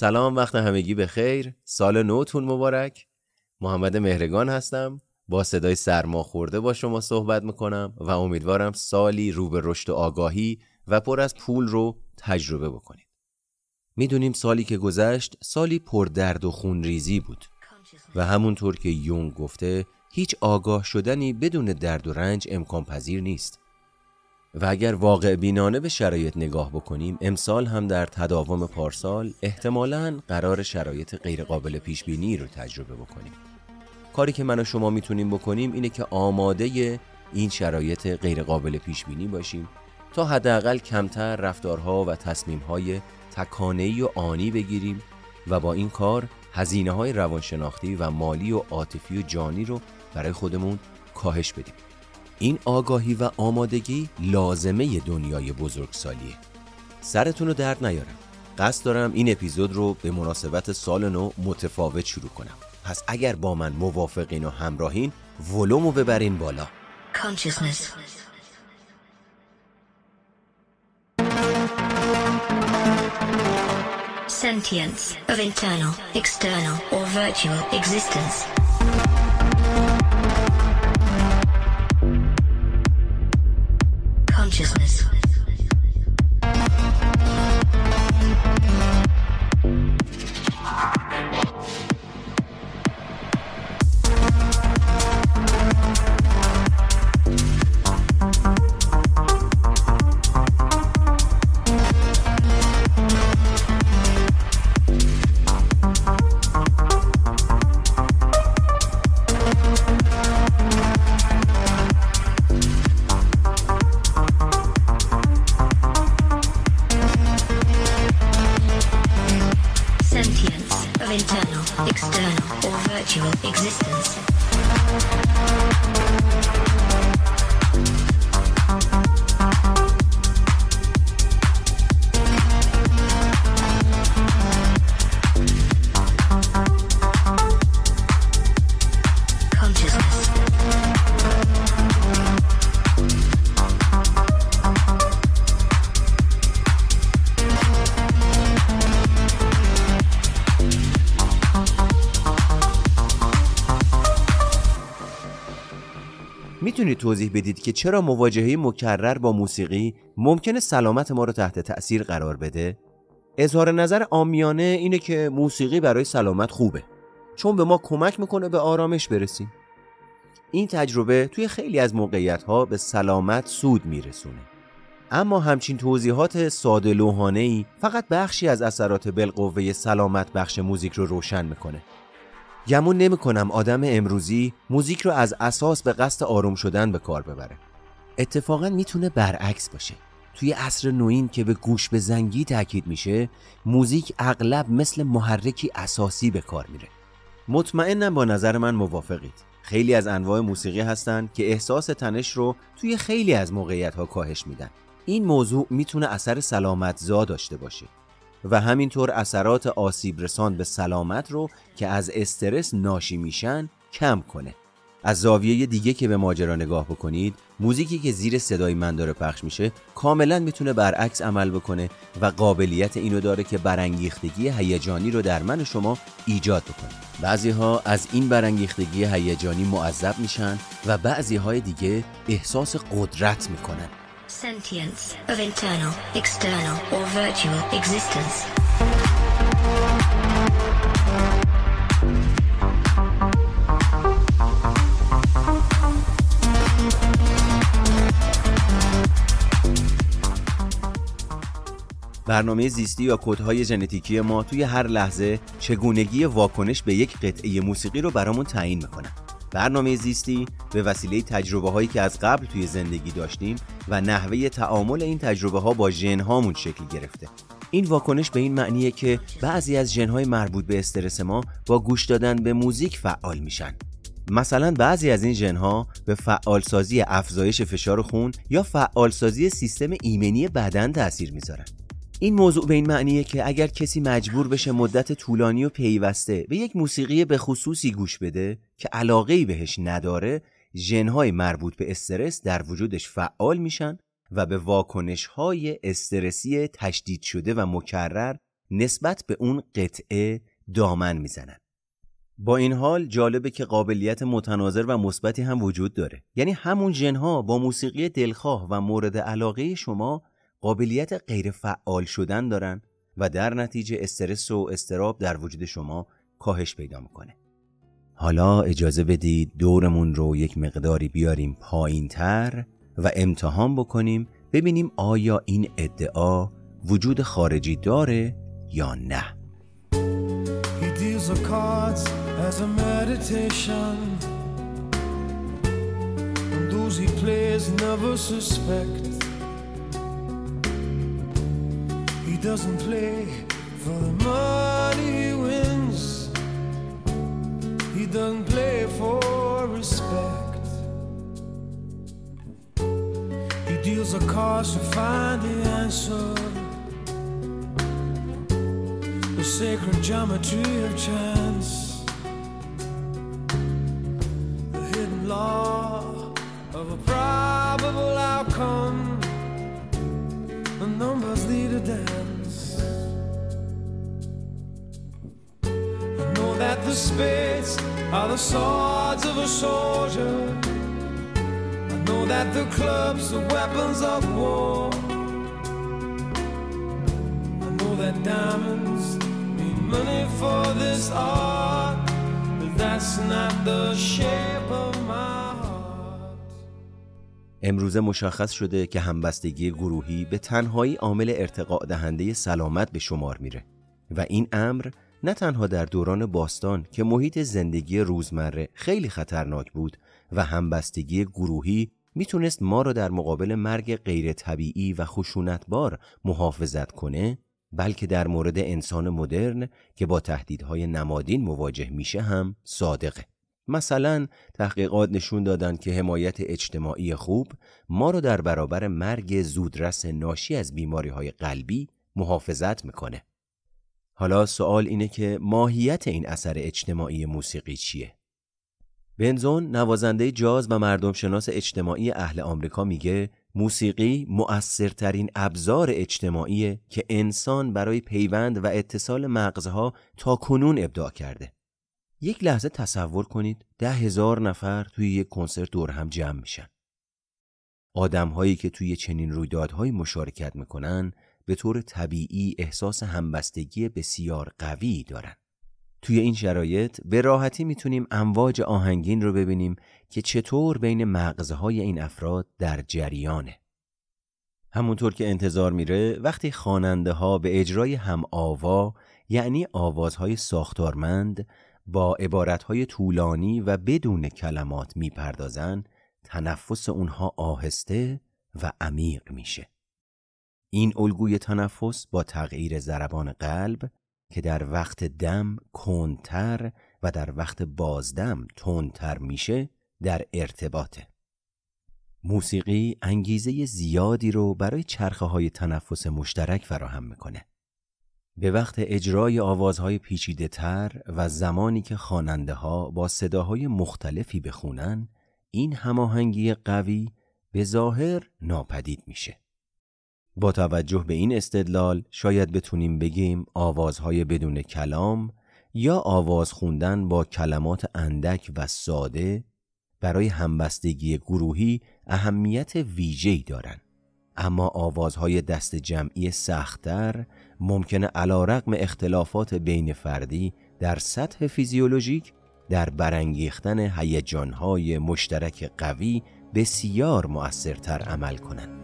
سلام وقت همگی به خیر. سال نوتون مبارک. محمد مهرگان هستم. با صدای سرما خورده با شما صحبت می‌کنم و امیدوارم سالی رو به رشد آگاهی و پر از پول رو تجربه بکنید. می‌دونیم سالی که گذشت سالی پر درد و خونریزی بود و همونطور که یونگ گفته هیچ آگاه شدنی بدون درد و رنج امکان پذیر نیست. و اگر واقع بینانه به شرایط نگاه بکنیم امسال هم در تداوم پارسال احتمالا قرار شرایط غیرقابل پیش بینی رو تجربه بکنیم. کاری که من و شما می‌تونیم بکنیم اینه که آماده این شرایط غیرقابل پیش بینی باشیم تا حداقل کمتر رفتارها و تصمیمهای تکانه‌ای و آنی بگیریم و با این کار هزینه های روانشناختی و مالی و عاطفی و جانی رو برای خودمون کاهش بدیم. این آگاهی و آمادگی لازمه دنیای بزرگسالیه سرتون رو درد نیارم قصد دارم این اپیزود رو به مناسبت سال نو متفاوت شروع کنم پس اگر با من موافقین و همراهین ولومو ببرین بالا Consciousness. Sentience of internal, external, or virtual existence. می‌تونید توضیح بدید که چرا مواجهه مکرر با موسیقی ممکنه سلامت ما رو تحت تأثیر قرار بده؟ اظهار نظر آمیانه اینه که موسیقی برای سلامت خوبه چون به ما کمک می‌کنه به آرامش برسیم. این تجربه توی خیلی از موقعیت ها به سلامت سود میرسونه. اما همچین توضیحات ساده لوحانه ای فقط بخشی از اثرات بالقوه سلامت بخش موزیک رو روشن می‌کنه. گمون نمی کنم آدم امروزی موزیک رو از اساس به قصد آروم شدن به کار ببره. اتفاقا می‌تونه برعکس باشه. توی عصر نوین که به گوش به زنگی تاکید میشه موزیک اغلب مثل محرکی اساسی به کار میره. مطمئنم با نظر من موافقید. خیلی از انواع موسیقی هستن که احساس تنش رو توی خیلی از موقعیت ها کاهش میدن. این موضوع می‌تونه اثر سلامت زا داشته باشه. و همینطور اثرات آسیب رسان به سلامت رو که از استرس ناشی میشن کم کنه. از زاویه دیگه که به ماجرا نگاه بکنید موزیکی که زیر صدای من داره پخش میشه کاملا می‌تونه برعکس عمل بکنه و قابلیت اینو داره که برانگیختگی هیجانی رو در من و شما ایجاد بکنه. بعضی ها از این برانگیختگی هیجانی معذب میشن و بعضی های دیگه احساس قدرت می‌کنن. Sentience of internal, external, or virtual existence. برنامه زیستی یا کدهای ژنتیکی ما توی هر لحظه چگونگی واکنش به یک قطعه موسیقی رو برامون تعیین می‌کنه. برنامه زیستی به وسیله تجربه هایی که از قبل توی زندگی داشتیم و نحوه تعامل این تجربه ها با ژن هامون شکل گرفته. این واکنش به این معنیه که بعضی از ژن های مربوط به استرس ما با گوش دادن به موزیک فعال میشن. مثلا بعضی از این ژنها به فعالسازی افزایش فشار خون یا فعالسازی سیستم ایمنی بدن تاثیر می‌ذارن. این موضوع به این معنیه که اگر کسی مجبور بشه مدت طولانی و پیوسته به یک موسیقی به خصوصی گوش بده که علاقه ای بهش نداره ژنهای مربوط به استرس در وجودش فعال میشن و به واکنش های استرسی تشدید شده و مکرر نسبت به اون قطعه دامن می‌زنن. با این حال جالبه که قابلیت متناظر و مثبتی هم وجود داره. یعنی همون جنها با موسیقی دلخواه و مورد علاقه شما قابلیت غیر فعال شدن دارن و در نتیجه استرس و استراب در وجود شما کاهش پیدا می‌کنه. حالا اجازه بدید دورمون رو یک مقداری بیاریم پایین تر و امتحان بکنیم ببینیم آیا این ادعا وجود خارجی داره یا نه. He doesn't play for the money he wins. He doesn't play for respect. He deals a cards to find the answer. The sacred geometry of chance. Spades are the swords of a soldier. I know that the clubs are weapons of war. I know that diamonds mean money for this art, but that's not the shape of امروزه مشخص شده که همبستگی گروهی به تنهایی عامل ارتقاء دهنده سلامت به شمار میره و این امر نه تنها در دوران باستان که محیط زندگی روزمره خیلی خطرناک بود و همبستگی گروهی می‌تونست ما را در مقابل مرگ غیر طبیعی و خشونتبار محافظت کنه بلکه در مورد انسان مدرن که با تهدیدهای نمادین مواجه میشه هم صادقه مثلا تحقیقات نشون دادن که حمایت اجتماعی خوب ما رو در برابر مرگ زودرس ناشی از بیماری های قلبی محافظت می‌کنه. حالا سوال اینه که ماهیت این اثر اجتماعی موسیقی چیه؟ بنزون نوازنده جاز و مردم شناس اجتماعی اهل آمریکا میگه موسیقی مؤثرترین ابزار اجتماعی که انسان برای پیوند و اتصال مغزها تا کنون ابداع کرده. یک لحظه تصور کنید ده هزار نفر توی یک کنسرت دور هم جمع میشن. آدم هایی که توی چنین رویدادهایی مشارکت می‌کنن به طور طبیعی احساس همبستگی بسیار قوی دارن. توی این شرایط به راحتی می‌تونیم امواج آهنگین رو ببینیم که چطور بین مغزهای این افراد در جریانه. همونطور که انتظار میره وقتی خواننده ها به اجرای هم آوا یعنی آوازهای ساختارمند با عبارتهای طولانی و بدون کلمات می‌پردازن تنفس اونها آهسته و عمیق میشه. این الگوی تنفس با تغییر ضربان قلب که در وقت دم کندتر و در وقت بازدم تندتر میشه در ارتباطه. موسیقی انگیزه زیادی رو برای چرخه های تنفس مشترک فراهم می‌کنه. به وقت اجرای آوازهای پیچیده تر و زمانی که خواننده ها با صداهای مختلفی بخونن این هماهنگی قوی به ظاهر ناپدید میشه. با توجه به این استدلال شاید بتونیم بگیم آوازهای بدون کلام یا آواز خوندن با کلمات اندک و ساده برای همبستگی گروهی اهمیت ویژه‌ای دارند. اما آوازهای دست جمعی سختتر ممکنه علا رقم اختلافات بین فردی در سطح فیزیولوژیک در برانگیختن هیجانهای مشترک قوی بسیار مؤثرتر عمل کنند.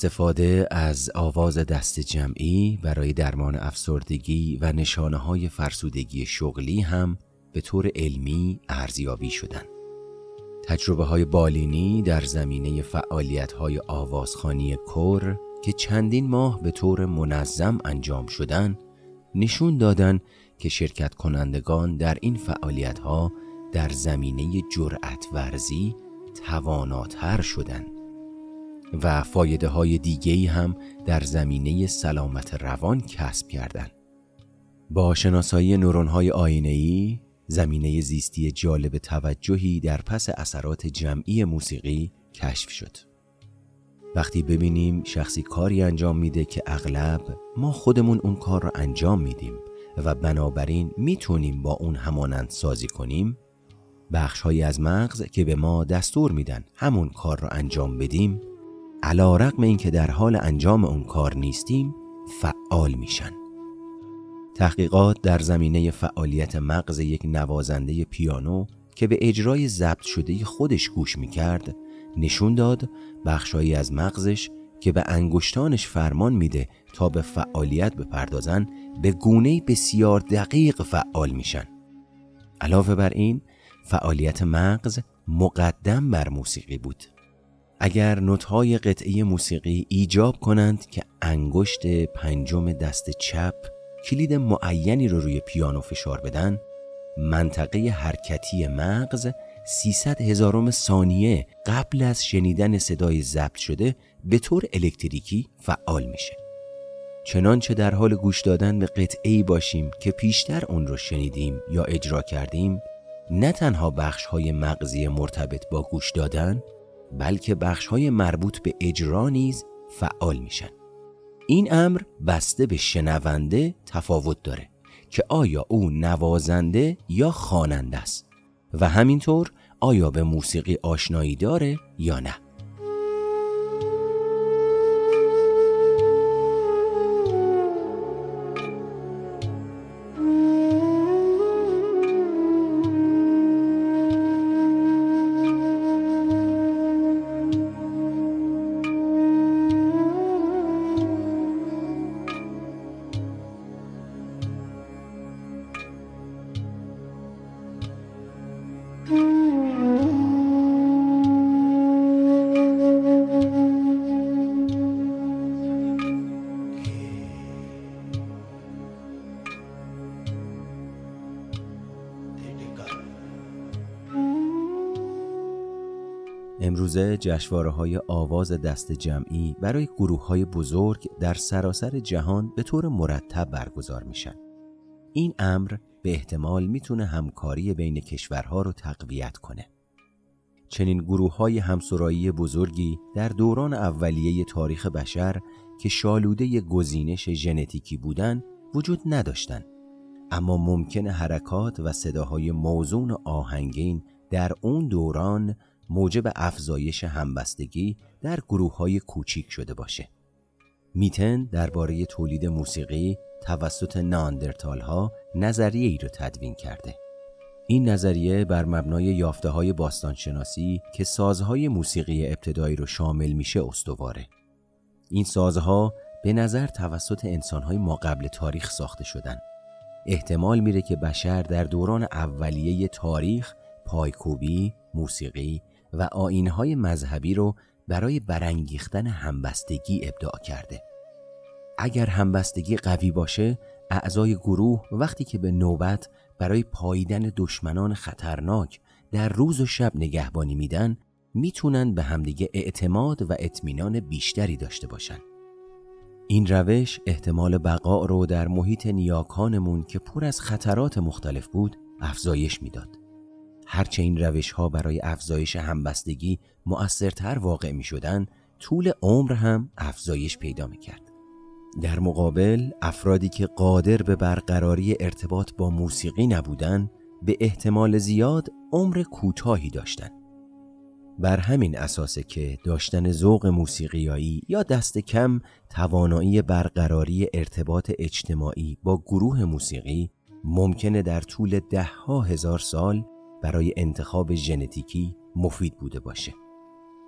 استفاده از آواز دست جمعی برای درمان افسردگی و نشانه های فرسودگی شغلی هم به طور علمی ارزیابی شدن. تجربه های بالینی در زمینه فعالیت های آوازخانی کر که چندین ماه به طور منظم انجام شدن نشون دادن که شرکت کنندگان در این فعالیت ها در زمینه جرأت ورزی تواناتر شدند و فایده های دیگه هم در زمینه سلامت روان کسب کردند. با شناسایی نورون های آینه زمینه زیستی جالب توجهی در پس اثرات جمعی موسیقی کشف شد. وقتی ببینیم شخصی کاری انجام میده که اغلب ما خودمون اون کار رو انجام میدیم و بنابراین می‌تونیم با اون همانند سازی کنیم بخش های از مغز که به ما دستور میدن همون کار رو انجام بدیم علا رقم این که در حال انجام اون کار نیستیم فعال میشن. تحقیقات در زمینه فعالیت مغز یک نوازنده پیانو که به اجرای ضبط شده خودش گوش می‌کرد نشون داد بخشهایی از مغزش که به انگشتانش فرمان میده تا به فعالیت بپردازن به گونه بسیار دقیق فعال میشن. علاوه بر این فعالیت مغز مقدم بر موسیقی بود. اگر نوتهای قطعه موسیقی ایجاب کنند که انگشت پنجم دست چپ کلید معینی رو روی پیانو فشار بدن منطقه حرکتی مغز 300 هزارم ثانیه قبل از شنیدن صدای ضبط شده به طور الکتریکی فعال میشه. چنانچه در حال گوش دادن به قطعی باشیم که پیشتر اون رو شنیدیم یا اجرا کردیم نه تنها بخش های مغزی مرتبط با گوش دادن بلکه بخش های مربوط به اجرا نیز فعال میشن. این امر بسته به شنونده تفاوت داره که آیا او نوازنده یا خواننده است و همینطور آیا به موسیقی آشنایی داره یا نه. امروزه جشواره های آواز دست جمعی برای گروه های بزرگ در سراسر جهان به طور مرتب برگزار میشن. این امر به احتمال می‌تونه همکاری بین کشورها رو تقویت کنه. چنین گروه های همسرایی بزرگی در دوران اولیه تاریخ بشر که شالوده گزینش ژنتیکی بودن وجود نداشتند. اما ممکن حرکات و صداهای موزون آهنگین در اون دوران موجب افزایش همبستگی در گروه های کوچیک شده باشه. میتن درباره تولید موسیقی توسط ناندرتال ها نظریه ای رو تدوین کرده. این نظریه بر مبنای یافته های باستانشناسی که سازهای موسیقی ابتدایی رو شامل میشه استواره. این سازها به نظر توسط انسانهای ما قبل تاریخ ساخته شدن. احتمال میره که بشر در دوران اولیه تاریخ پایکوبی، موسیقی و آینهای مذهبی رو برای برانگیختن همبستگی ابداع کرده. اگر همبستگی قوی باشه، اعضای گروه وقتی که به نوبت برای پاییدن دشمنان خطرناک در روز و شب نگهبانی میدن می‌تونن به همدیگه اعتماد و اطمینان بیشتری داشته باشن. این روش احتمال بقا رو در محیط نیاکانمون که پر از خطرات مختلف بود افزایش می‌داد. هرچه این روش ها برای افزایش همبستگی مؤثرتر واقع می شدن طول عمر هم افزایش پیدا می کرد. در مقابل افرادی که قادر به برقراری ارتباط با موسیقی نبودن به احتمال زیاد عمر کوتاهی داشتند. بر همین اساسه که داشتن ذوق موسیقیایی یا دست کم توانایی برقراری ارتباط اجتماعی با گروه موسیقی ممکنه در طول ده ها هزار سال برای انتخاب ژنتیکی مفید بوده باشه.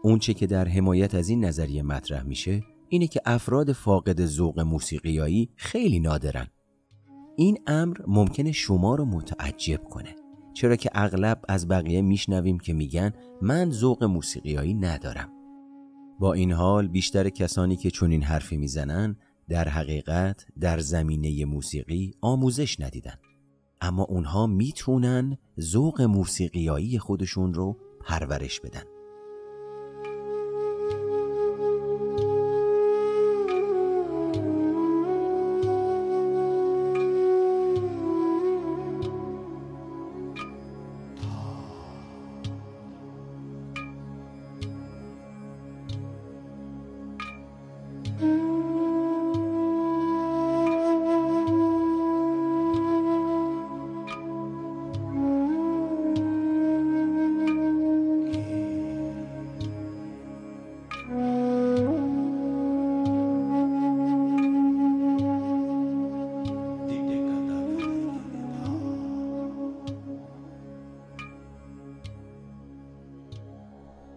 اونچه که در حمایت از این نظریه مطرح میشه اینه که افراد فاقد ذوق موسیقیایی خیلی نادرن. این امر ممکنه شما رو متعجب کنه. چرا که اغلب از بقیه میشنویم که میگن من ذوق موسیقیایی ندارم. با این حال بیشتر کسانی که چنین حرفی می‌زنن در حقیقت در زمینه موسیقی آموزش ندیدن. اما اونها می‌تونن ذوق موسیقیایی خودشون رو پرورش بدن.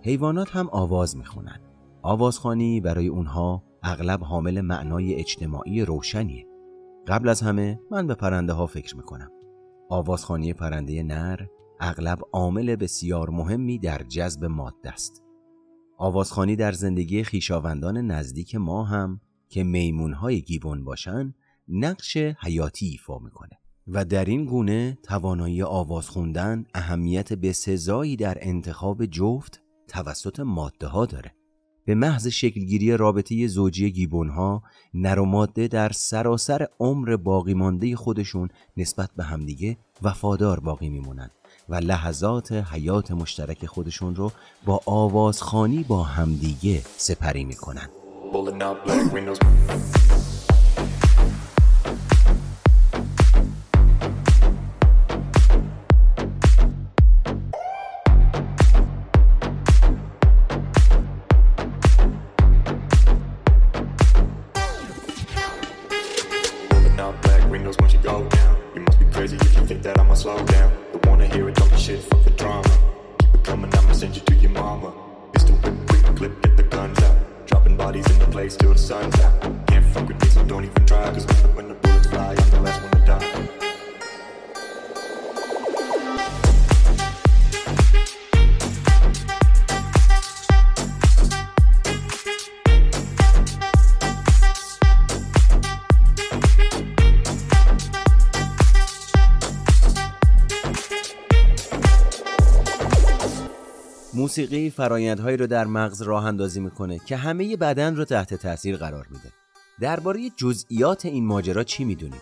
حیوانات هم آواز می‌خونن. آوازخانی برای اونها اغلب حامل معنای اجتماعی روشنیه. قبل از همه من به پرنده ها فکر می‌کنم. آوازخانی پرنده نر اغلب عامل بسیار مهمی در جذب ماده است. آوازخانی در زندگی خیشاوندان نزدیک ما هم که میمونهای گیبون باشن نقش حیاتی ایفا می‌کنه و در این گونه توانایی آواز خوندن اهمیت بسزایی در انتخاب جفت توسط ماده ها داره. به محض شکلگیری رابطه زوجی گیبون ها نر و ماده در سراسر عمر باقی مانده خودشون نسبت به همدیگه وفادار باقی میمونن و لحظات حیات مشترک خودشون رو با آوازخانی با همدیگه سپری می‌کنن. crazy if you think that I'ma slow down. Don't wanna hear it, talking shit, fuck the drama. Keep it coming, I'ma send you to your mama. Pistol whip, quick clip, get the guns out. Dropping bodies in the place till the sun's out. Can't fuck with me, so don't even try. Cause when the, when the bullets fly, I'm the last one to die. موسیقی فرایندهایی رو در مغز راه اندازی می‌کنه که همه بدن رو تحت تاثیر قرار میده. درباره جزئیات این ماجرا چی می‌دونید؟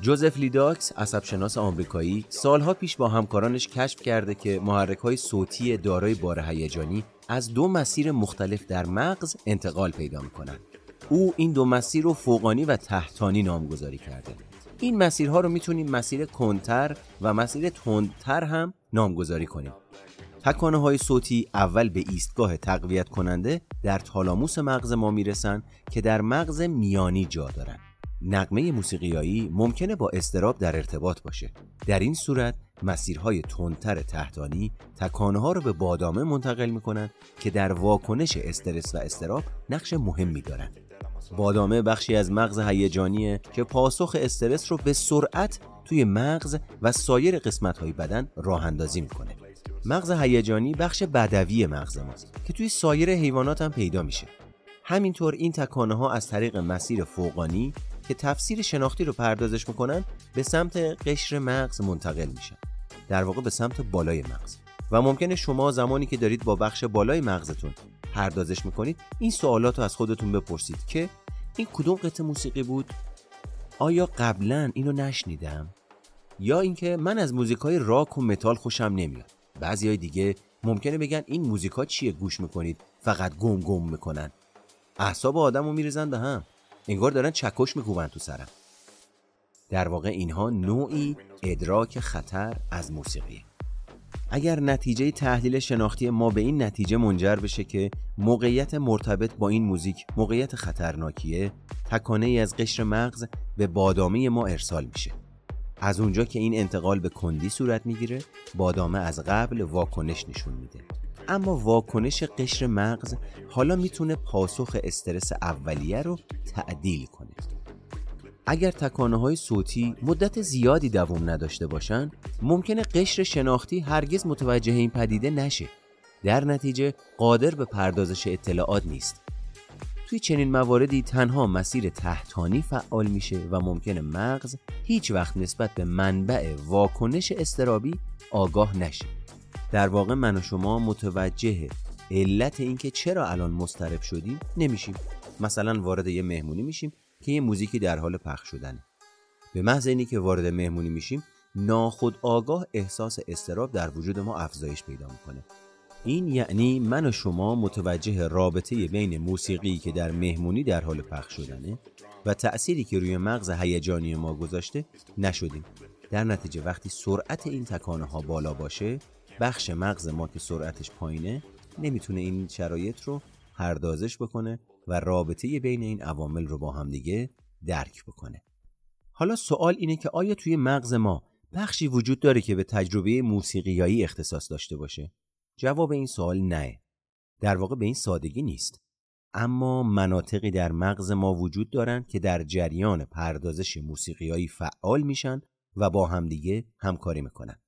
جوزف لیداکس عصبشناس آمریکایی سالها پیش با همکارانش کشف کرده که محرک های صوتی دارای بار هیجانی از دو مسیر مختلف در مغز انتقال پیدا می‌کنند. او این دو مسیر رو فوقانی و تحتانی نامگذاری کرده. این مسیرها رو می‌تونیم مسیر کنتر و مسیر تندتر هم نامگذاری کنیم. تکانه های صوتی اول به ایستگاه تقویت کننده در تالاموس مغز ما می‌رسن که در مغز میانی جا دارن. نقمه موسیقیایی ممکنه با استراب در ارتباط باشه. در این صورت مسیرهای تندتر تحتانی تکانه ها رو به بادامه منتقل می‌کنن که در واکنش استرس و استراب نقش مهمی دارن. بادامه بخشی از مغز هیجانیه که پاسخ استرس رو به سرعت توی مغز و سایر قسمت های بدن راه اندازی می‌کنه. مغز هیجانی بخش بدوی مغز ماست که توی سایر حیوانات هم پیدا میشه. همینطور این تکانه ها از طریق مسیر فوقانی که تفسیر شناختی رو پردازش می‌کنن به سمت قشر مغز منتقل میشن. در واقع به سمت بالای مغز. و ممکنه شما زمانی که دارید با بخش بالای مغزتون پردازش می‌کنید این سوالات رو از خودتون بپرسید که این کدوم قطع موسیقی بود؟ آیا قبلا اینو نشنیدم؟ یا اینکه من از موزیک های راک و متال خوشم نمیاد؟ بعضی های دیگه ممکنه بگن این موزیکا چیه گوش می‌کنید؟ فقط گم گم می‌کنن. اعصاب آدم رو میریزن به هم. انگار دارن چکش میکوبن تو سرم. در واقع اینها نوعی ادراک خطر از موسیقی اگر نتیجه تحلیل شناختی ما به این نتیجه منجر بشه که موقعیت مرتبط با این موزیک موقعیت خطرناکیه تکانه ای از قشر مغز به بادامه ما ارسال میشه. از اونجا که این انتقال به کندی صورت می‌گیره بادامه از قبل واکنش نشون میده. اما واکنش قشر مغز حالا می‌تونه پاسخ استرس اولیه رو تعدیل کنه. اگر تکانه های صوتی مدت زیادی دوام نداشته باشند ممکنه قشر شناختی هرگز متوجه این پدیده نشه. در نتیجه قادر به پردازش اطلاعات نیست. توی چنین مواردی تنها مسیر تحتانی فعال میشه و ممکنه مغز هیچ وقت نسبت به منبع واکنش استرابی آگاه نشه. در واقع من و شما متوجه علت اینکه چرا الان مسترب شدیم نمیشیم. مثلا وارد یه مهمونی میشیم که یه موزیکی در حال پخش شدنه. به محض اینی که وارد مهمونی میشیم ناخود آگاه احساس استراب در وجود ما افزایش پیدا می‌کنه. این یعنی من و شما متوجه رابطه بین موسیقی که در مهمونی در حال پخش شدنه و تأثیری که روی مغز هیجانی ما گذاشته نشدیم. در نتیجه وقتی سرعت این تکانه ها بالا باشه بخش مغز ما که سرعتش پایینه نمی‌تونه این شرایط رو پردازش بکنه و رابطه بین این عوامل رو با همدیگه درک بکنه. حالا سوال اینه که آیا توی مغز ما بخشی وجود داره که به تجربه موسیقیایی اختصاص داشته باشه؟ جواب این سوال نه. در واقع به این سادگی نیست. اما مناطقی در مغز ما وجود دارند که در جریان پردازش موسیقیایی فعال میشن و با همدیگه همکاری می‌کنن.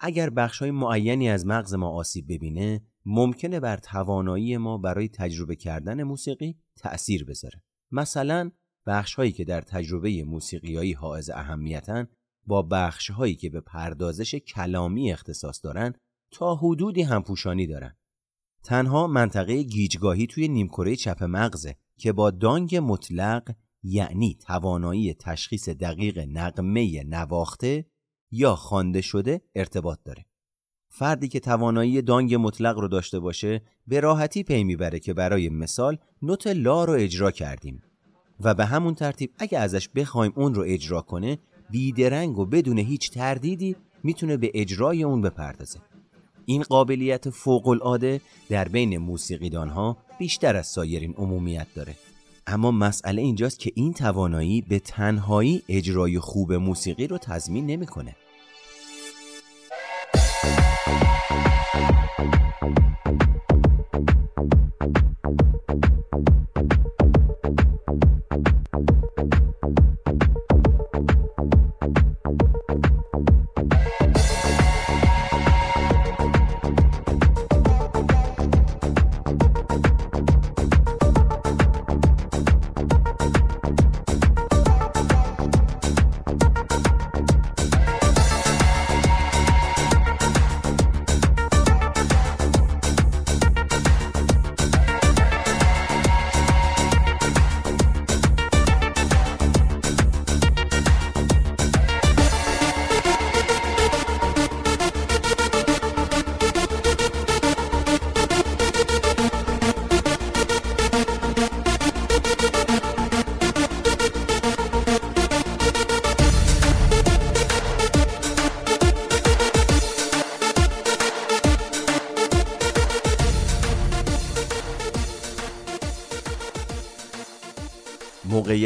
اگر بخش های معینی از مغز ما آسیب ببینه ممکنه بر توانایی ما برای تجربه کردن موسیقی تأثیر بذاره. مثلا بخش هایی که در تجربه موسیقیایی حائز اهمیتن با بخش هایی که به پردازش کلامی اختصاص دارن تا حدودی همپوشانی دارن. تنها منطقه گیجگاهی توی نیمکره چپ مغزه که با دانگ مطلق یعنی توانایی تشخیص دقیق نقمه نواخته یا خوانده شده ارتباط داره. فردی که توانایی دانگ مطلق رو داشته باشه به راحتی پی می‌بره که برای مثال نوت لا رو اجرا کردیم. و به همون ترتیب اگه ازش بخوایم اون رو اجرا کنه بیدرنگ و بدون هیچ تردیدی می‌تونه به اجرای اون بپردازه. این قابلیت فوق العاده در بین موسیقیدان ها بیشتر از سایرین عمومیت داره اما مسئله اینجاست که این توانایی به تنهایی اجرای خوب موسیقی رو تضمین نمی‌کنه.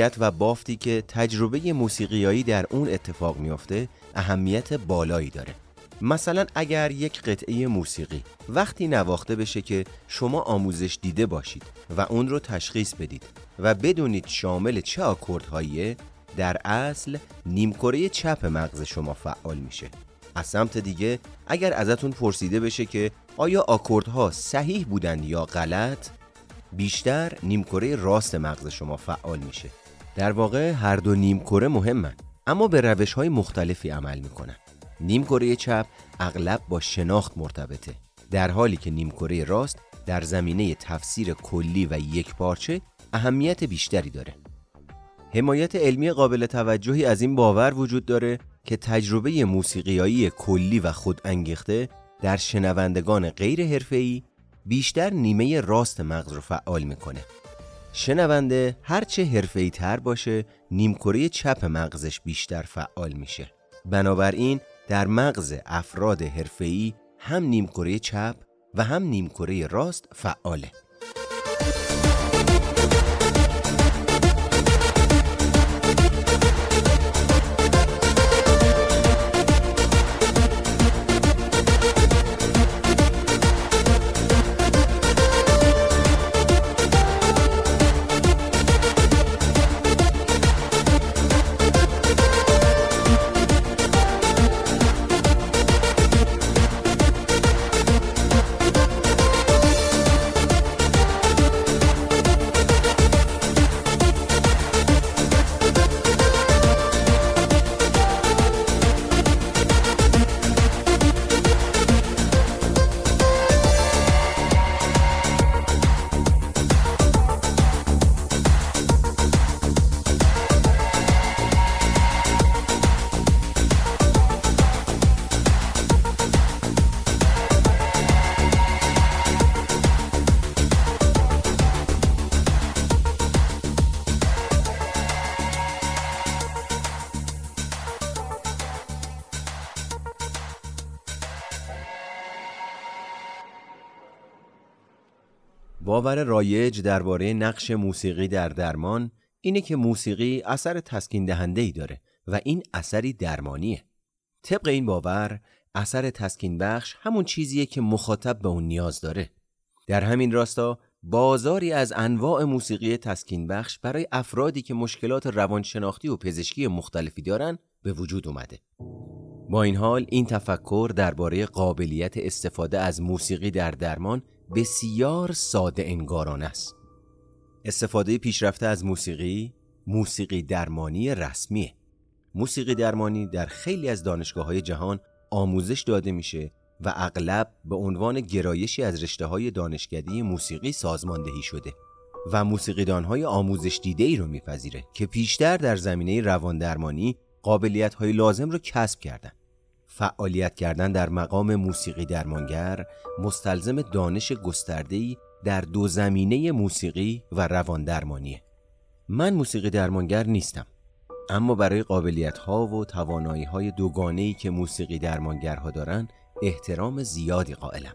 موقعیت و بافتی که تجربه موسیقیایی در اون اتفاق میافته اهمیت بالایی داره. مثلا اگر یک قطعه موسیقی وقتی نواخته بشه که شما آموزش دیده باشید و اون رو تشخیص بدید و بدونید شامل چه آکوردهاییه در اصل نیمکره چپ مغز شما فعال میشه. از سمت دیگه اگر ازتون پرسیده بشه که آیا آکوردها صحیح بودن یا غلط بیشتر نیمکره راست مغز شما فعال میشه. در واقع هر دو نیمکره مهمن اما به روش های مختلفی عمل می‌کنن. نیمکره چپ اغلب با شناخت مرتبطه در حالی که نیمکره راست در زمینه تفسیر کلی و یک پارچه اهمیت بیشتری داره. حمایت علمی قابل توجهی از این باور وجود داره که تجربه موسیقیایی کلی و خود انگیخته در شنوندگان غیر حرفه‌ای بیشتر نیمه راست مغز رو فعال می‌کنه. شنونده هرچه حرفه‌ای تر باشه نیمکره چپ مغزش بیشتر فعال میشه. بنابراین در مغز افراد حرفه‌ای هم نیمکره چپ و هم نیمکره راست فعاله. رایج درباره نقش موسیقی در درمان اینه که موسیقی اثر تسکین دهنده ای داره و این اثری درمانیه. طبق این باور اثر تسکین بخش همون چیزیه که مخاطب به اون نیاز داره. در همین راستا بازاری از انواع موسیقی تسکین بخش برای افرادی که مشکلات روانشناختی و پزشکی مختلفی دارن به وجود اومده. با این حال این تفکر درباره قابلیت استفاده از موسیقی در درمان بسیار ساده انگاران است. استفاده پیشرفته از موسیقی موسیقی درمانی رسمیه. موسیقی درمانی در خیلی از دانشگاه های جهان آموزش داده میشه و اغلب به عنوان گرایشی از رشته های دانشکده موسیقی سازماندهی شده و موسیقیدان های آموزش دیده ای رو میپذیره که پیشتر در زمینه روان درمانی قابلیت های لازم رو کسب کردن. فعالیت کردن در مقام موسیقی درمانگر مستلزم دانش گسترده‌ای در دو زمینه موسیقی و روان درمانیه. من موسیقی درمانگر نیستم اما برای قابلیت ها و توانایی های دوگانه که موسیقی درمانگرها دارن احترام زیادی قائلم.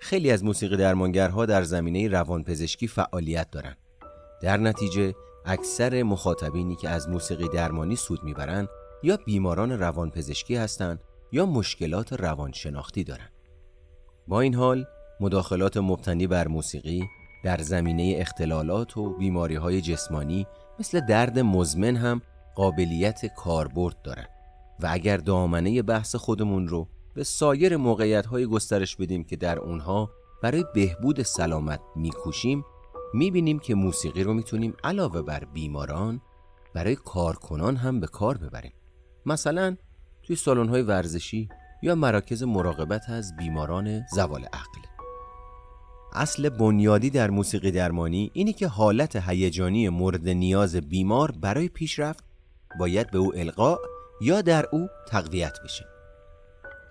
خیلی از موسیقی درمانگرها در زمینه روانپزشکی فعالیت دارند. در نتیجه اکثر مخاطبینی که از موسیقی درمانی سود می‌برند یا بیماران روانپزشکی هستند یا مشکلات روانشناختی دارند. با این حال مداخلات مبتنی بر موسیقی در زمینه اختلالات و بیماری های جسمانی مثل درد مزمن هم قابلیت کاربرد دارند و اگر دامنه بحث خودمون رو به سایر موقعیت های گسترش بدیم که در اونها برای بهبود سلامت میکوشیم می‌بینیم که موسیقی رو می‌تونیم علاوه بر بیماران برای کارکنان هم به کار ببریم مثلا توی سالن های ورزشی یا مراکز مراقبت از بیماران زوال عقل. اصل بنیادی در موسیقی درمانی اینه که حالت هیجانی مورد نیاز بیمار برای پیشرفت باید به او القا یا در او تقویت بشه.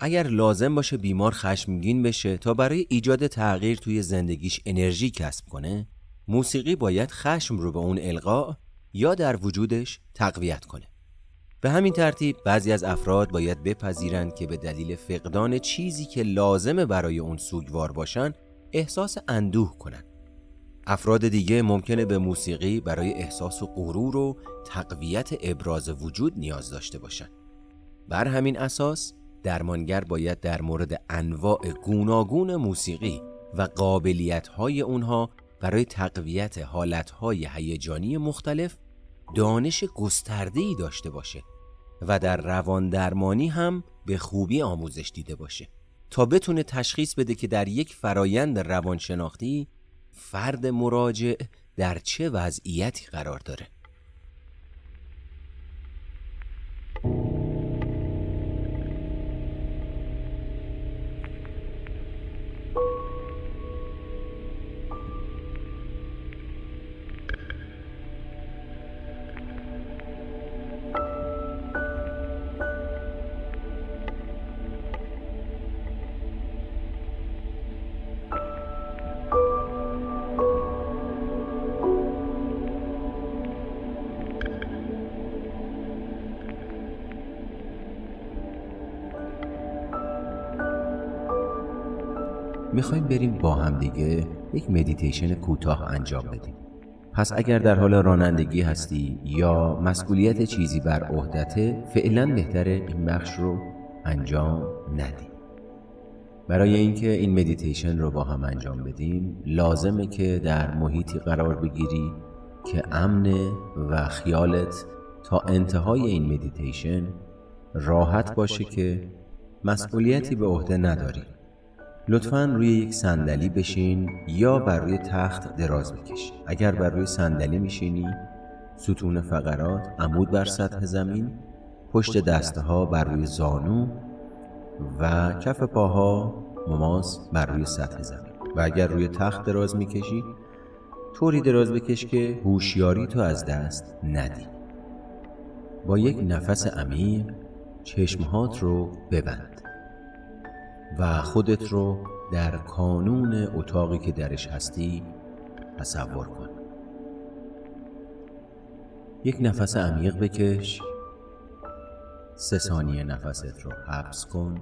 اگر لازم باشه بیمار خشمگین بشه تا برای ایجاد تغییر توی زندگیش انرژی کسب کنه موسیقی باید خشم رو به اون القا یا در وجودش تقویت کنه. به همین ترتیب بعضی از افراد باید بپذیرند که به دلیل فقدان چیزی که لازمه برای اون سوگوار باشن احساس اندوه کنند. افراد دیگه ممکنه به موسیقی برای احساس و غرور و تقویت ابراز وجود نیاز داشته باشند. بر همین اساس درمانگر باید در مورد انواع گوناگون موسیقی و قابلیت‌های اونها برای تقویت حالتهای هیجانی مختلف دانش گسترده‌ای داشته باشه و در روان درمانی هم به خوبی آموزش دیده باشه تا بتونه تشخیص بده که در یک فرایند روانشناختی فرد مراجع در چه وضعیتی قرار داره. می‌خوایم بریم با هم دیگه یک مدیتیشن کوتاه انجام بدیم. پس اگر در حال رانندگی هستی یا مسئولیت چیزی بر عهدته فعلا بهتره این بخش رو انجام ندی. برای اینکه این مدیتیشن رو با هم انجام بدیم لازمه که در محیطی قرار بگیری که امن و خیالت تا انتهای این مدیتیشن راحت باشه که مسئولیتی به عهده نداری. لطفا روی یک صندلی بشین یا بر روی تخت دراز بکش. اگر بر روی صندلی میشینی ستون فقرات عمود بر سطح زمین پشت دسته بر روی زانو و کف پاها مماس بر روی سطح زمین. و اگر روی تخت دراز می‌کشی طوری دراز بکش که هوشیاری تو از دست ندی. با یک نفس عمیق چشمهات رو ببند. و خودت رو در کانون اتاقی که درش هستی تصور کن. یک نفس عمیق بکش. سه ثانیه نفست رو حبس کن.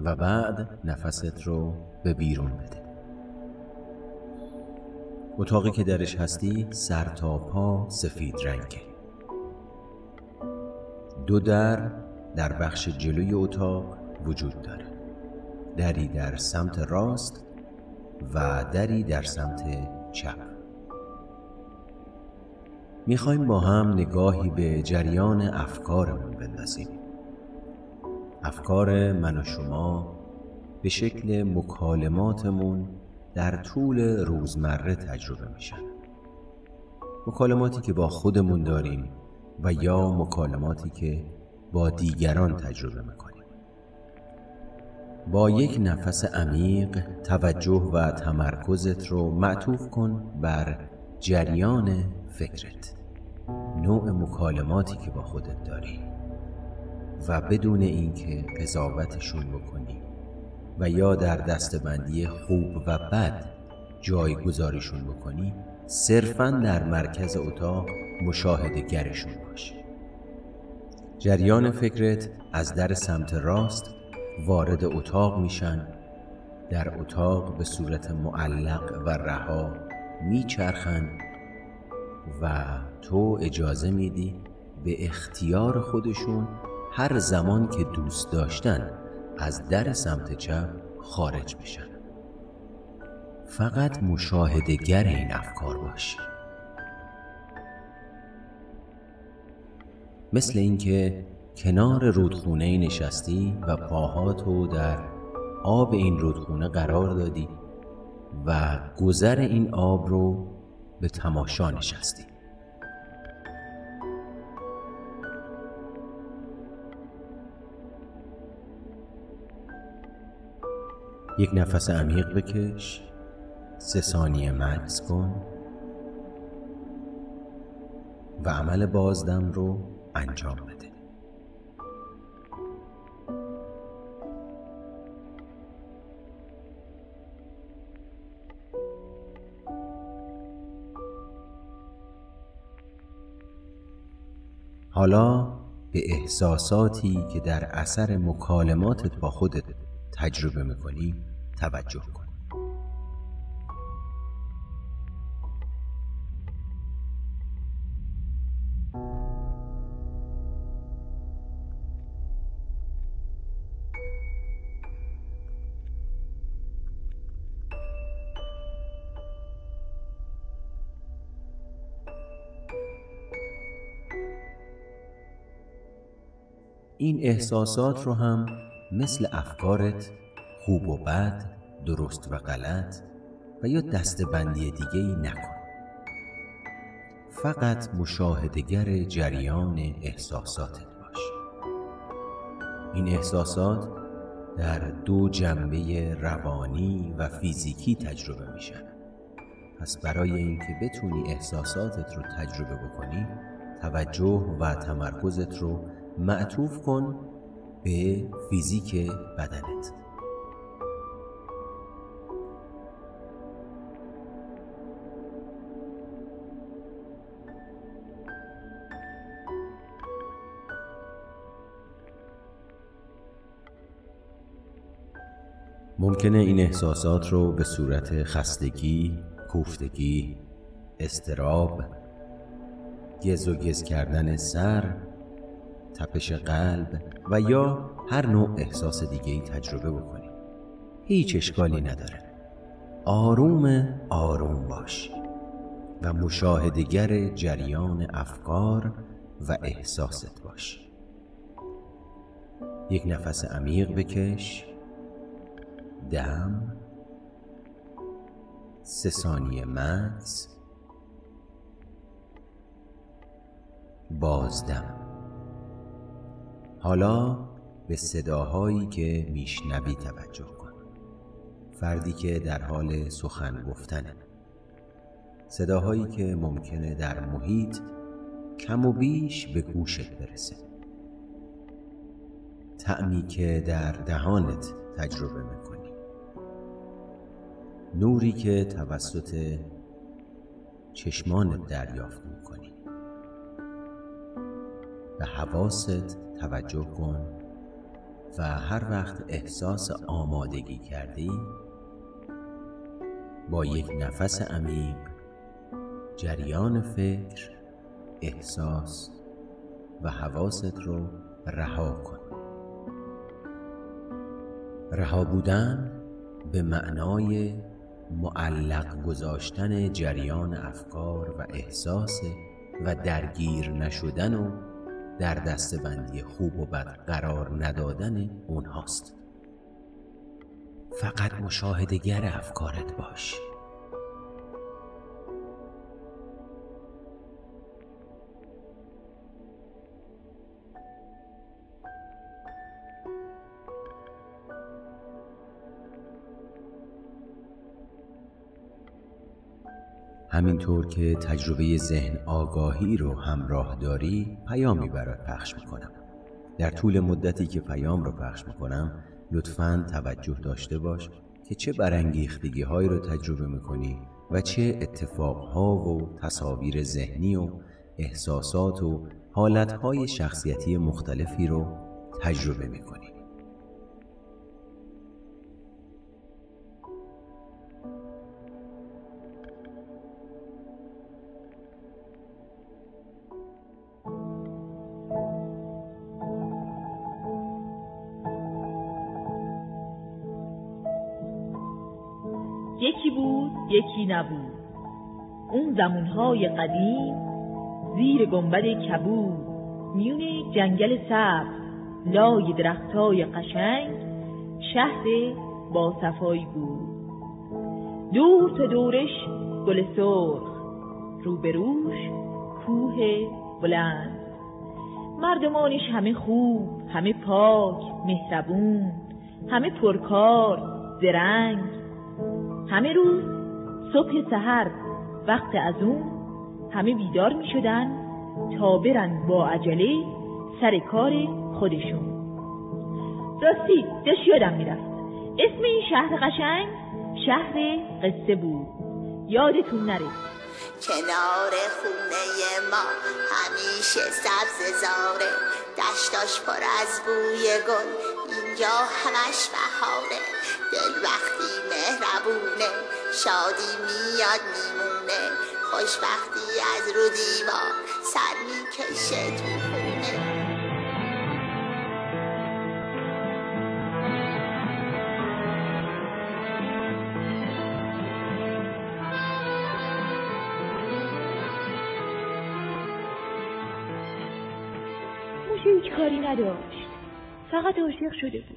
و بعد نفست رو به بیرون بده. اتاقی که درش هستی سر تا پا سفید رنگه. دو در در بخش جلوی اتاق وجود داره دری در سمت راست و دری در سمت چپ. می‌خوایم با هم نگاهی به جریان افکارمون بندازیم. افکار من و شما به شکل مکالماتمون در طول روزمره تجربه میشن. مکالماتی که با خودمون داریم و یا مکالماتی که با دیگران تجربه می‌کنیم. با یک نفس عمیق توجه و تمرکزت رو معطوف کن بر جریان فکرت. نوع مکالماتی که با خودت داری. و بدون اینکه قضاوتشون بکنی. و یا در دستبندی خوب و بد جایگذاریشون بکنی صرفا در مرکز اتاق مشاهده گرشون باش جریان فکرت از در سمت راست وارد اتاق میشن در اتاق به صورت معلق و رها میچرخن و تو اجازه میدی به اختیار خودشون هر زمان که دوست داشتن از در سمت چپ خارج بشن. فقط مشاهدگر این افکار باشی مثل اینکه کنار رودخونه نشستی و پاهاتو در آب این رودخونه قرار دادی و گذر این آب رو به تماشا نشستی. یک نفس عمیق بکش سه ثانیه مکس کن و عمل بازدم رو انجام بده. حالا به احساساتی که در اثر مکالماتت با خودت تجربه می‌کنی توجه کن. احساسات رو هم مثل افکارت خوب و بد درست و غلط و یا دستبندی دیگه ای نکن. فقط مشاهدگر جریان احساساتت باش. این احساسات در دو جنبه روانی و فیزیکی تجربه میشن. پس برای اینکه بتونی احساساتت رو تجربه بکنی توجه و تمرکزت رو معطوف کن به فیزیک بدنت. ممکنه این احساسات رو به صورت خستگی، کوفتگی، استراب، گز و گز کردن سر، تپش قلب و یا هر نوع احساس دیگه ای تجربه بکنی. هیچ اشکالی نداره. آروم آروم باش و مشاهدگر جریان افکار و احساست باش. یک نفس عمیق بکش. دم سه ثانیه مغز. بازدم. حالا به صداهایی که میشنوی توجه کن. فردی که در حال سخن گفتنه. صداهایی که ممکنه در محیط کم و بیش به گوشت برسه. تعمی که در دهانت تجربه می‌کنی. نوری که توسط چشمانت دریافت می‌کنی. به حواست توجه کن و هر وقت احساس آمادگی کردی با یک نفس عمیق جریان فکر احساس و حواست رو رها کن. رها بودن به معنای معلق گذاشتن جریان افکار و احساس و درگیر نشدن و در دستبندی خوب و بد قرار ندادن اونهاست. فقط مشاهدگر افکارت باش. همینطور که تجربه ذهن آگاهی رو همراه داری پیامی برات پخش می‌کنم. در طول مدتی که پیام رو پخش می‌کنم لطفا توجه داشته باش که چه برانگیختگی هایی رو تجربه می‌کنی و چه اتفاقها و تصاویر ذهنی و احساسات و حالتهای شخصیتی مختلفی رو تجربه می‌کنی. یکی نبود. اون زمونهای قدیم زیر گنبد کبود میون جنگل سبز لای درختای قشنگ شهر با صفایی بود. دور تا دورش گل سرخ روبروش کوه بلند. مردمانش همه خوب همه پاک مهربون همه پرکار زرنگ. همه روز صبح سحر وقت از اون همه بیدار می شدن تا برن با عجله سر کار خودشون. راستی داشت یادم می‌رفت. اسم این شهر قشنگ شهر قصه بود. یادتون نره. کنار خونه ما همیشه سبز زاره. دشتاش پر از بوی گل اینجا همش بهاره. دل وقتی مهربونه شادی میاد میمونه خوشبختی از رو دیوار سر می‌کشه تو خونه. هیچ کاری نداشت. فقط عاشق شده بود.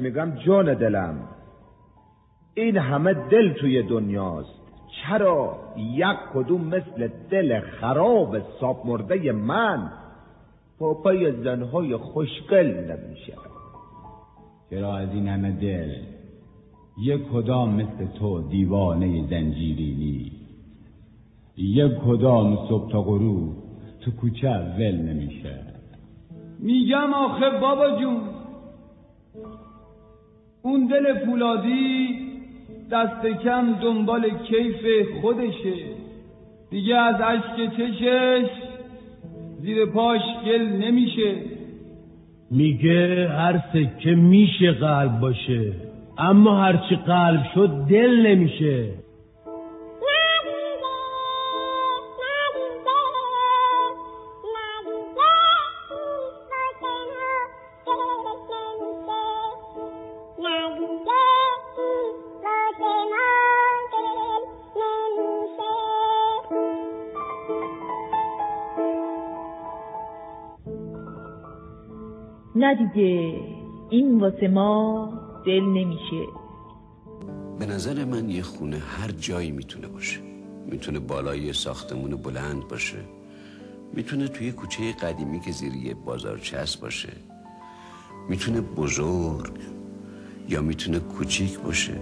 بهش میگم جان دلم. این همه دل توی دنیاست. چرا یک کدوم مثل دل خراب ساب مرده من پاپای زنهای خوشگل نمیشه؟ چرا از این همه دل یک کدام مثل تو دیوانه زنجیری نیست؟ یک کدام صبح تا غروب تو کوچه ول نمیشه؟ میگم آخه بابا جون اون دل فولادی دست کم دنبال کیف خودشه. دیگه از اشک چشش زیر پاش گل نمیشه. میگه هر سکه میشه قلب باشه اما هرچی قلب شد دل نمیشه. دیگه. این واسه ما دل نمیشه. به نظر من یه خونه هر جایی می‌تونه باشه. می‌تونه بالای ساختمون بلند باشه. می‌تونه توی کوچه قدیمی که زیر یه بازارچس باشه. می‌تونه بزرگ یا می‌تونه کوچیک باشه.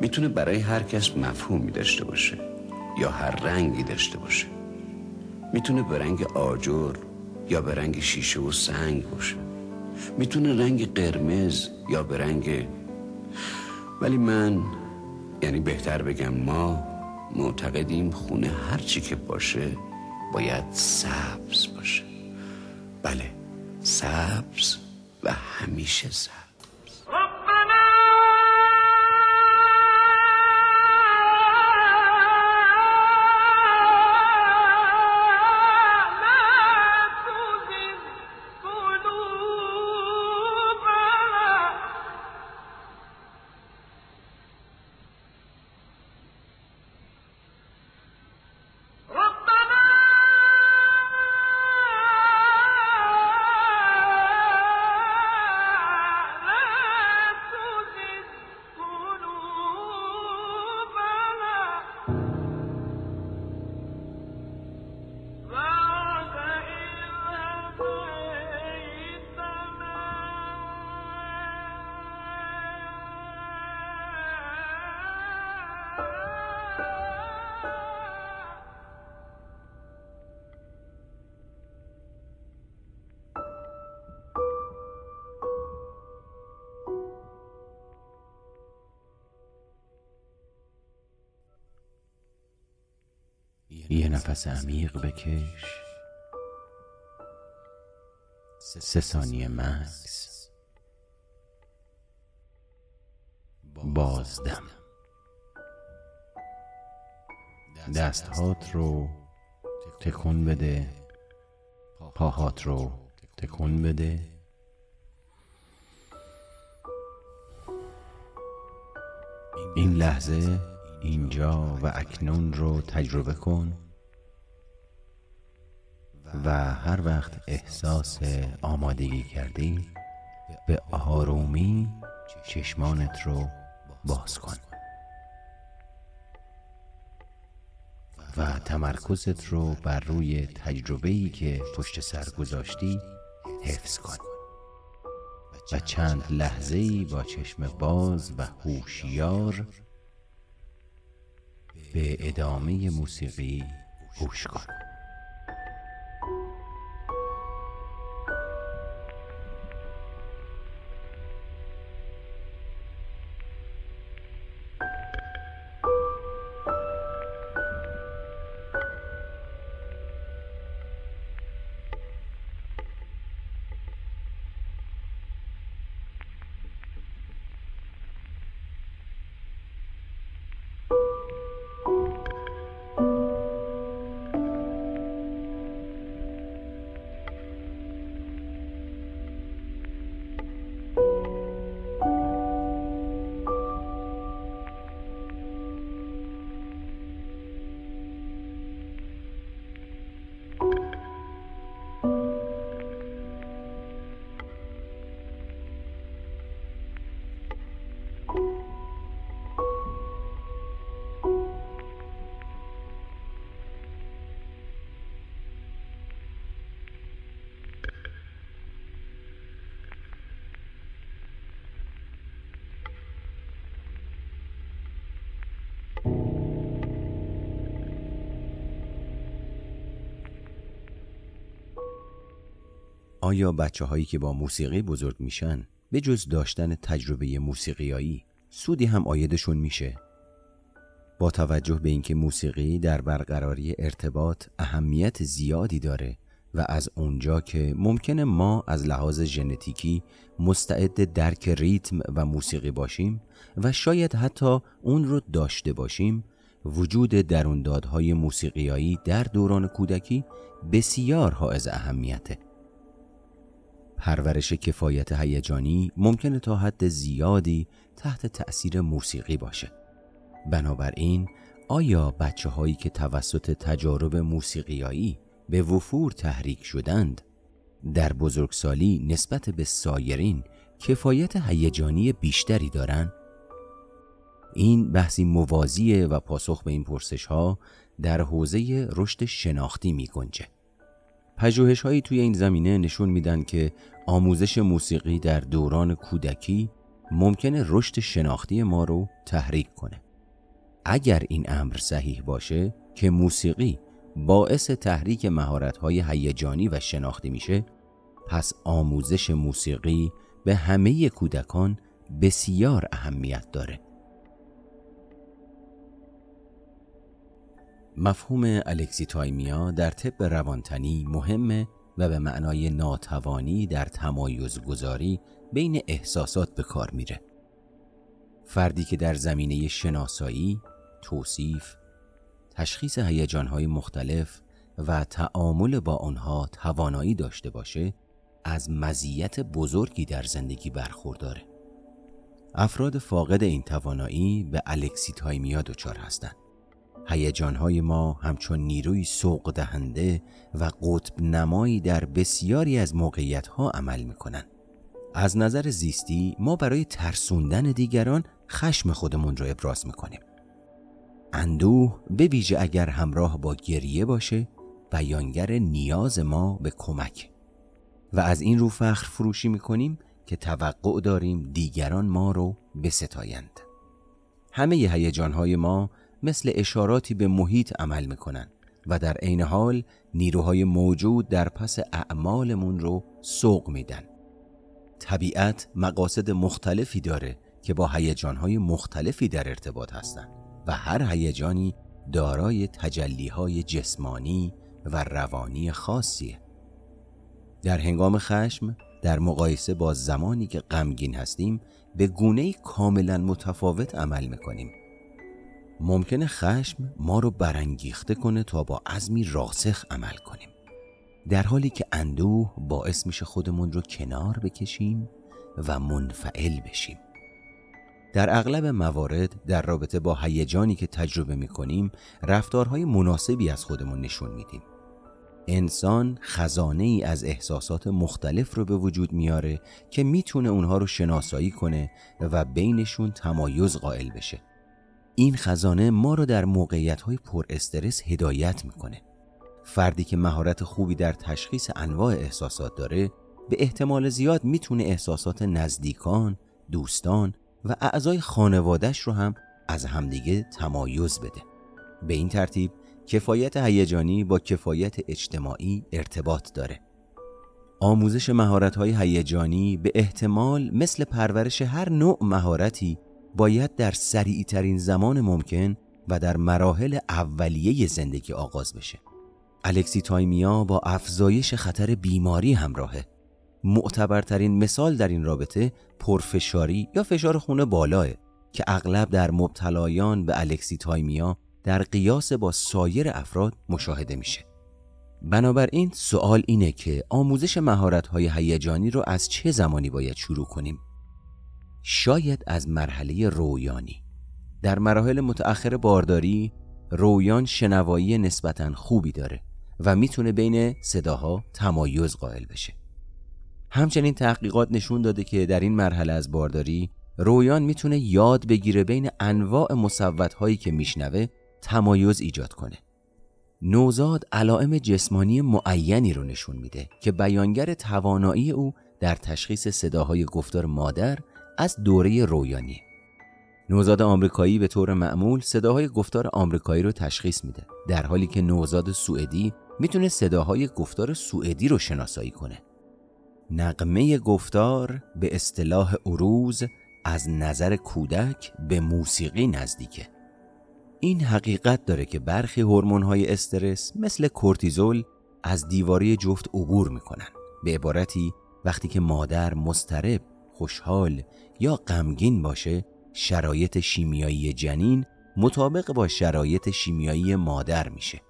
می‌تونه برای هر کس مفهومی داشته باشه یا هر رنگی داشته باشه. می‌تونه به رنگ آجر یا به رنگ شیشه و سنگ باشه. می‌تونه رنگ قرمز یا به رنگ ولی من یعنی بهتر بگم ما معتقدیم خونه هرچی که باشه باید سبز باشه. بله سبز و همیشه سبز. یه نفس عمیق بکش. سه ثانیه مکس. بازدم. دستهات رو تکون بده. پاهات رو تکون بده. این لحظه اینجا و اکنون رو تجربه کن و هر وقت احساس آمادگی کردی به آرومی چشمانت رو باز کن و تمرکزت رو بر روی تجربه‌ای که پشت سر گذاشتی حفظ کن و چند لحظه‌ای با چشم باز و هوشیار به ادامه موسیقی گوش کن. آیا بچه هایی که با موسیقی بزرگ میشن به جز داشتن تجربه موسیقیایی سودی هم آیدشون میشه؟ با توجه به اینکه موسیقی در برقراری ارتباط اهمیت زیادی داره و از اونجا که ممکنه ما از لحاظ ژنتیکی مستعد درک ریتم و موسیقی باشیم و شاید حتی اون رو داشته باشیم وجود دروندادهای موسیقیایی در دوران کودکی بسیار حائز اهمیته پرورش کفایت هیجانی ممکنه تا حد زیادی تحت تأثیر موسیقی باشه بنابراین آیا بچه هایی که توسط تجارب موسیقیایی به وفور تحریک شدند در بزرگسالی نسبت به سایرین کفایت هیجانی بیشتری دارند؟ این بحثی موازیه و پاسخ به این پرسش ها در حوزه رشد شناختی می گنجه. پژوهش هایی توی این زمینه نشون میدن که آموزش موسیقی در دوران کودکی ممکنه رشد شناختی ما رو تحریک کنه. اگر این امر صحیح باشه که موسیقی باعث تحریک مهارت‌های هیجانی و شناختی میشه پس آموزش موسیقی به همه کودکان بسیار اهمیت داره مفهوم alexithymia در طب روانتنی مهمه و به معنای ناتوانی در تمایز گذاری بین احساسات به کار میره. فردی که در زمینه شناسایی، توصیف، تشخیص هیجانهای مختلف و تعامل با آنها توانایی داشته باشه از مزیت بزرگی در زندگی برخورداره. افراد فاقد این توانایی به alexithymia دچار هستند. هیجانهای ما همچون نیروی سوق دهنده و قطب نمایی در بسیاری از موقعیت ها عمل می‌کنن از نظر زیستی ما برای ترسوندن دیگران خشم خودمون رو ابراز می‌کنیم. اندوه به ویژه اگر همراه با گریه باشه بیانگر نیاز ما به کمک. و از این رو فخر فروشی می‌کنیم که توقع داریم دیگران ما رو بستایند. همه هیجانهای ما مثل اشاراتی به محیط عمل می‌کنن و در عین حال نیروهای موجود در پس اعمالمون رو سوق میدن. طبیعت مقاصد مختلفی داره که با هیجانهای مختلفی در ارتباط هستند و هر هیجانی دارای تجلیهای جسمانی و روانی خاصیه. در هنگام خشم در مقایسه با زمانی که غمگین هستیم به گونه کاملا متفاوت عمل می‌کنیم. ممکنه خشم ما رو برانگیخته کنه تا با عزمی راسخ عمل کنیم. در حالی که اندوه باعث میشه خودمون رو کنار بکشیم و منفعل بشیم. در اغلب موارد در رابطه با هیجانی که تجربه می‌کنیم رفتارهای مناسبی از خودمون نشون میدیم. انسان خزانه ای از احساسات مختلف رو به وجود میاره که می‌تونه اونها رو شناسایی کنه و بینشون تمایز قائل بشه. این خزانه ما رو در موقعیت های پر استرس هدایت می‌کنه. فردی که مهارت خوبی در تشخیص انواع احساسات داره به احتمال زیاد می‌تونه احساسات نزدیکان، دوستان و اعضای خانوادش رو هم از همدیگه تمایز بده. به این ترتیب کفایت هیجانی با کفایت اجتماعی ارتباط داره. آموزش مهارت‌های هیجانی به احتمال مثل پرورش هر نوع مهارتی باید در سریع ترین زمان ممکن و در مراحل اولیه زندگی آغاز بشه. الکسی تایمیا با افزایش خطر بیماری همراهه. معتبرترین مثال در این رابطه پرفشاری یا فشار خون بالاه که اغلب در مبتلایان به الکسی تایمیا در قیاس با سایر افراد مشاهده میشه. بنابراین سوال اینه که آموزش مهارت‌های هیجانی رو از چه زمانی باید شروع کنیم؟ شاید از مرحله رویانی. در مراحل متأخر بارداری رویان شنوایی نسبتا خوبی داره و می‌تونه بین صداها تمایز قائل بشه. همچنین تحقیقات نشون داده که در این مرحله از بارداری رویان می‌تونه یاد بگیره بین انواع مصوت هایی که میشنوه تمایز ایجاد کنه. نوزاد علائم جسمانی معینی رو نشون میده که بیانگر توانایی او در تشخیص صداهای گفتار مادر از دوره رویانی. نوزاد آمریکایی به طور معمول صداهای گفتار آمریکایی رو تشخیص میده در حالی که نوزاد سوئدی می‌تونه صداهای گفتار سوئدی رو شناسایی کنه. نقمه گفتار به اصطلاح عروز از نظر کودک به موسیقی نزدیکه. این حقیقت داره که برخی های استرس مثل کورتیزول از دیواری جفت عبور می‌کنن. به عبارتی وقتی که مادر مسترب، خوشحال یا غمگین باشه شرایط شیمیایی جنین مطابق با شرایط شیمیایی مادر میشه.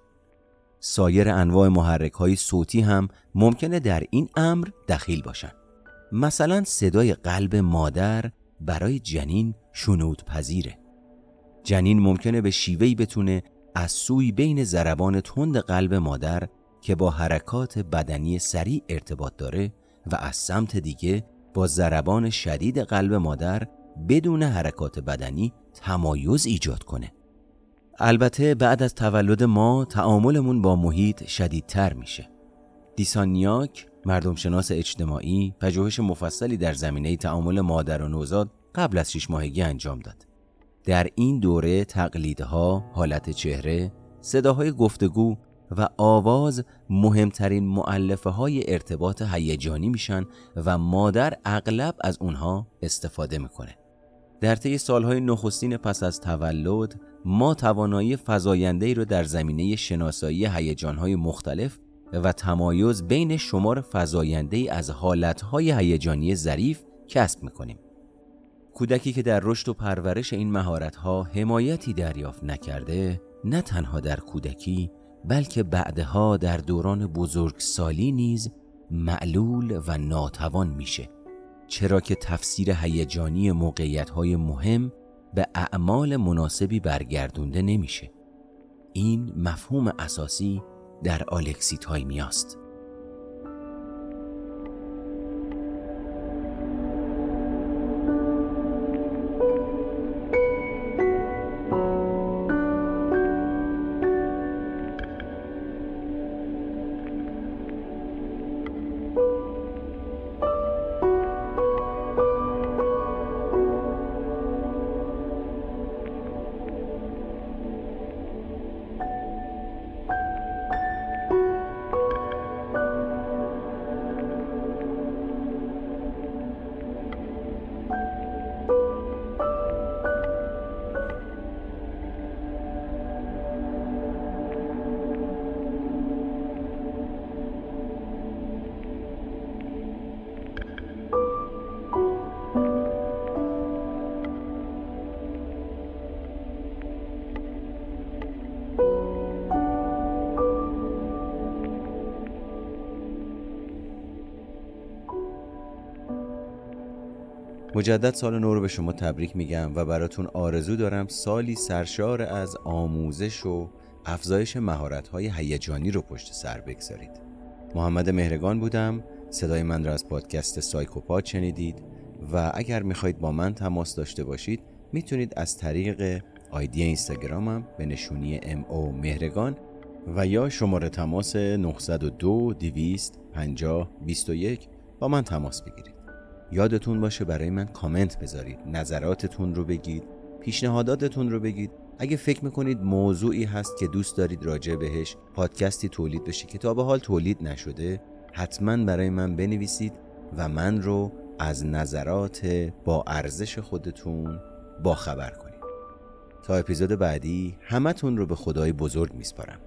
سایر انواع محرک های صوتی هم ممکنه در این امر دخیل باشن. مثلا صدای قلب مادر برای جنین شنود پذیره جنین ممکنه به شیوهی بتونه از سوی بین ضربان تند قلب مادر که با حرکات بدنی سریع ارتباط داره و از سمت دیگه با ضربان شدید قلب مادر بدون حرکات بدنی تمایز ایجاد کنه. البته بعد از تولد ما تعاملمون با محیط شدیدتر میشه. دیسانیاک مردم شناس اجتماعی پژوهش مفصلی در زمینه تعامل مادر و نوزاد قبل از شش ماهگی انجام داد. در این دوره تقلیدها، حالت چهره، صداهای گفتگو و آواز مهمترین معلفه های ارتباط هیجانی میشن و مادر اغلب از اونها استفاده می‌کنه. در طی سالهای نخستین پس از تولد ما توانایی فزاینده ای رو در زمینه شناسایی هیجانهای مختلف و تمایز بین شمار فزاینده ای از حالتهای هیجانی ظریف کسب می‌کنیم. کودکی که در رشد و پرورش این مهارت‌ها حمایتی دریافت نکرده نه تنها در کودکی بلکه بعدها در دوران بزرگسالی نیز معلول و ناتوان میشه. چرا که تفسیر هیجانی موقعیت‌های مهم به اعمال مناسبی برگردونده نمیشه. این مفهوم اساسی در آلکسیتایمیاست مجدد سال نو رو به شما تبریک میگم و براتون آرزو دارم سالی سرشار از آموزش و افزایش مهارت‌های هیجانی رو پشت سر بگذارید. محمد مهرگان بودم. صدای من را از پادکست سایکوپات شنیدید و اگر می‌خواید با من تماس داشته باشید می‌تونید از طریق آیدی اینستاگرامم به نشونی ام او مهرگان و یا شماره تماس 902 200 50 21 با من تماس بگیرید. یادتون باشه برای من کامنت بذارید نظراتتون رو بگید پیشنهاداتتون رو بگید. اگه فکر می‌کنید موضوعی هست که دوست دارید راجع بهش پادکستی تولید بشه که تا به حال تولید نشده حتما برای من بنویسید و من رو از نظرات با ارزش خودتون با خبر کنید. تا اپیزود بعدی همتون رو به خدای بزرگ میسپارم.